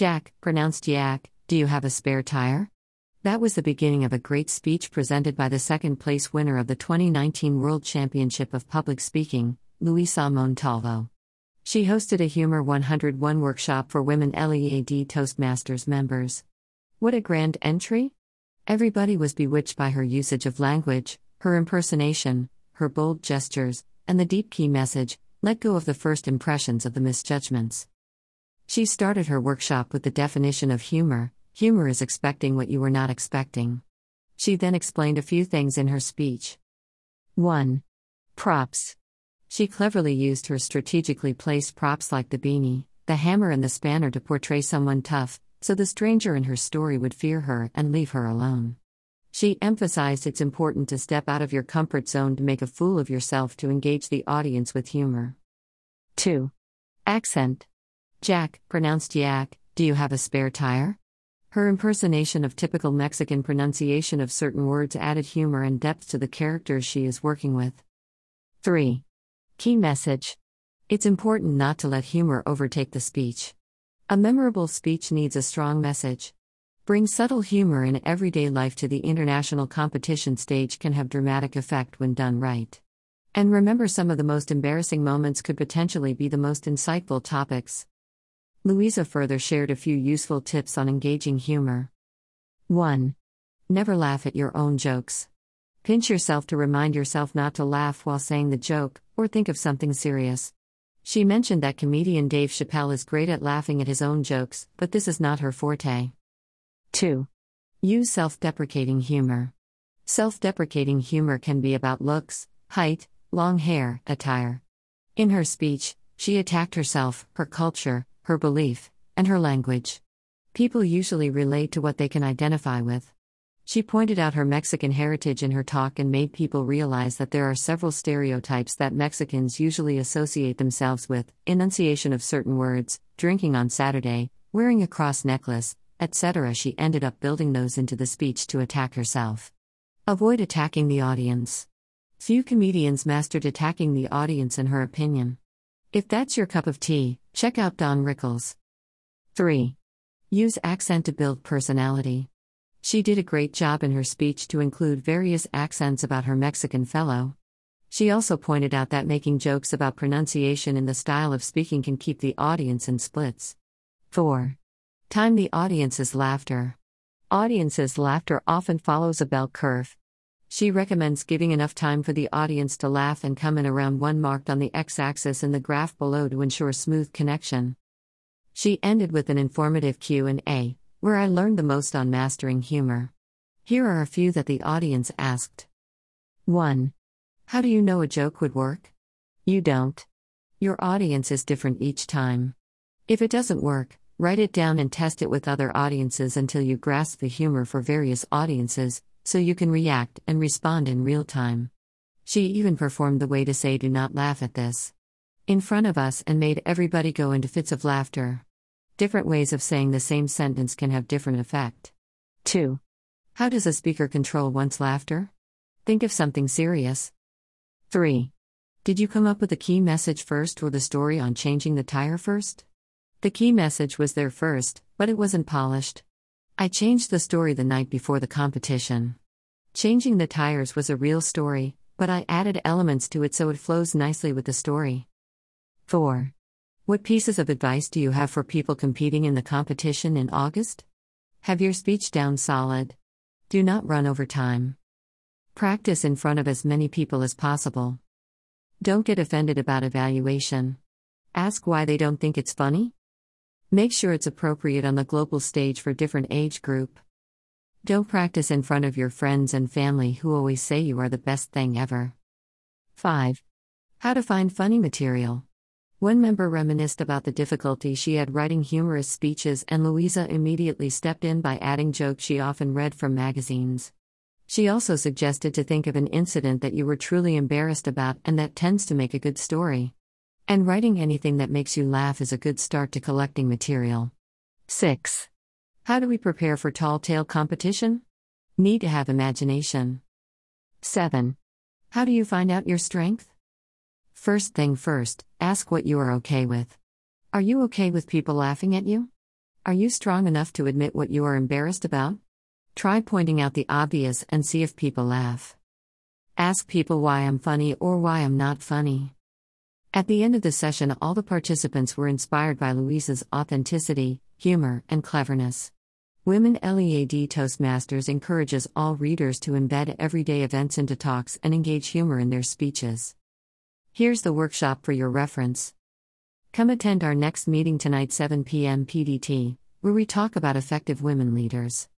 Jack, pronounced Yak, do you have a spare tire? That was the beginning of a great speech presented by the second place winner of the 2019 World Championship of Public Speaking, Luisa Montalvo. She hosted a Humor 101 workshop for women LEAD Toastmasters members. What a grand entry! Everybody was bewitched by her usage of language, her impersonation, her bold gestures, and the deep key message let go of the first impressions of the misjudgments. She started her workshop with the definition of humor humor is expecting what you were not expecting. She then explained a few things in her speech. 1. Props. She cleverly used her strategically placed props like the beanie, the hammer, and the spanner to portray someone tough, so the stranger in her story would fear her and leave her alone. She emphasized it's important to step out of your comfort zone to make a fool of yourself to engage the audience with humor. 2. Accent. Jack, pronounced Yak, do you have a spare tire? Her impersonation of typical Mexican pronunciation of certain words added humor and depth to the characters she is working with. 3. Key message It's important not to let humor overtake the speech. A memorable speech needs a strong message. Bring subtle humor in everyday life to the international competition stage can have dramatic effect when done right. And remember some of the most embarrassing moments could potentially be the most insightful topics. Luisa further shared a few useful tips on engaging humor. 1. Never laugh at your own jokes. Pinch yourself to remind yourself not to laugh while saying the joke, or think of something serious. She mentioned that comedian Dave Chappelle is great at laughing at his own jokes, but this is not her forte. 2. Use self deprecating humor. Self deprecating humor can be about looks, height, long hair, attire. In her speech, she attacked herself, her culture, her belief, and her language. People usually relate to what they can identify with. She pointed out her Mexican heritage in her talk and made people realize that there are several stereotypes that Mexicans usually associate themselves with enunciation of certain words, drinking on Saturday, wearing a cross necklace, etc. She ended up building those into the speech to attack herself. Avoid attacking the audience. Few comedians mastered attacking the audience, in her opinion. If that's your cup of tea, check out Don Rickles. 3. Use accent to build personality. She did a great job in her speech to include various accents about her Mexican fellow. She also pointed out that making jokes about pronunciation in the style of speaking can keep the audience in splits. 4. Time the audience's laughter. Audience's laughter often follows a bell curve. She recommends giving enough time for the audience to laugh and come in around one marked on the x axis in the graph below to ensure smooth connection. She ended with an informative Q&A, where I learned the most on mastering humor. Here are a few that the audience asked. 1. How do you know a joke would work? You don't. Your audience is different each time. If it doesn't work, write it down and test it with other audiences until you grasp the humor for various audiences, so you can react and respond in real time. She even performed the way to say, Do not laugh at this. In front of us and made everybody go into fits of laughter. Different ways of saying the same sentence can have different effect. 2. How does a speaker control one's laughter? Think of something serious. 3. Did you come up with the key message first or the story on changing the tire first? The key message was there first, but it wasn't polished. I changed the story the night before the competition. Changing the tires was a real story, but I added elements to it so it flows nicely with the story. 4. What pieces of advice do you have for people competing in the competition in August? Have your speech down solid. Do not run over time. Practice in front of as many people as possible. Don't get offended about evaluation. Ask why they don't think it's funny. Make sure it's appropriate on the global stage for different age group. Don't practice in front of your friends and family who always say you are the best thing ever. 5. How to find funny material. One member reminisced about the difficulty she had writing humorous speeches, and Luisa immediately stepped in by adding jokes she often read from magazines. She also suggested to think of an incident that you were truly embarrassed about and that tends to make a good story. And writing anything that makes you laugh is a good start to collecting material. 6. How do we prepare for tall tale competition? Need to have imagination. 7. How do you find out your strength? First thing first, ask what you are okay with. Are you okay with people laughing at you? Are you strong enough to admit what you are embarrassed about? Try pointing out the obvious and see if people laugh. Ask people why I'm funny or why I'm not funny. At the end of the session, all the participants were inspired by Luisa's authenticity, humor, and cleverness. Women LEAD Toastmasters encourages all readers to embed everyday events into talks and engage humor in their speeches. Here's the workshop for your reference. Come attend our next meeting tonight, 7 p.m. PDT, where we talk about effective women leaders.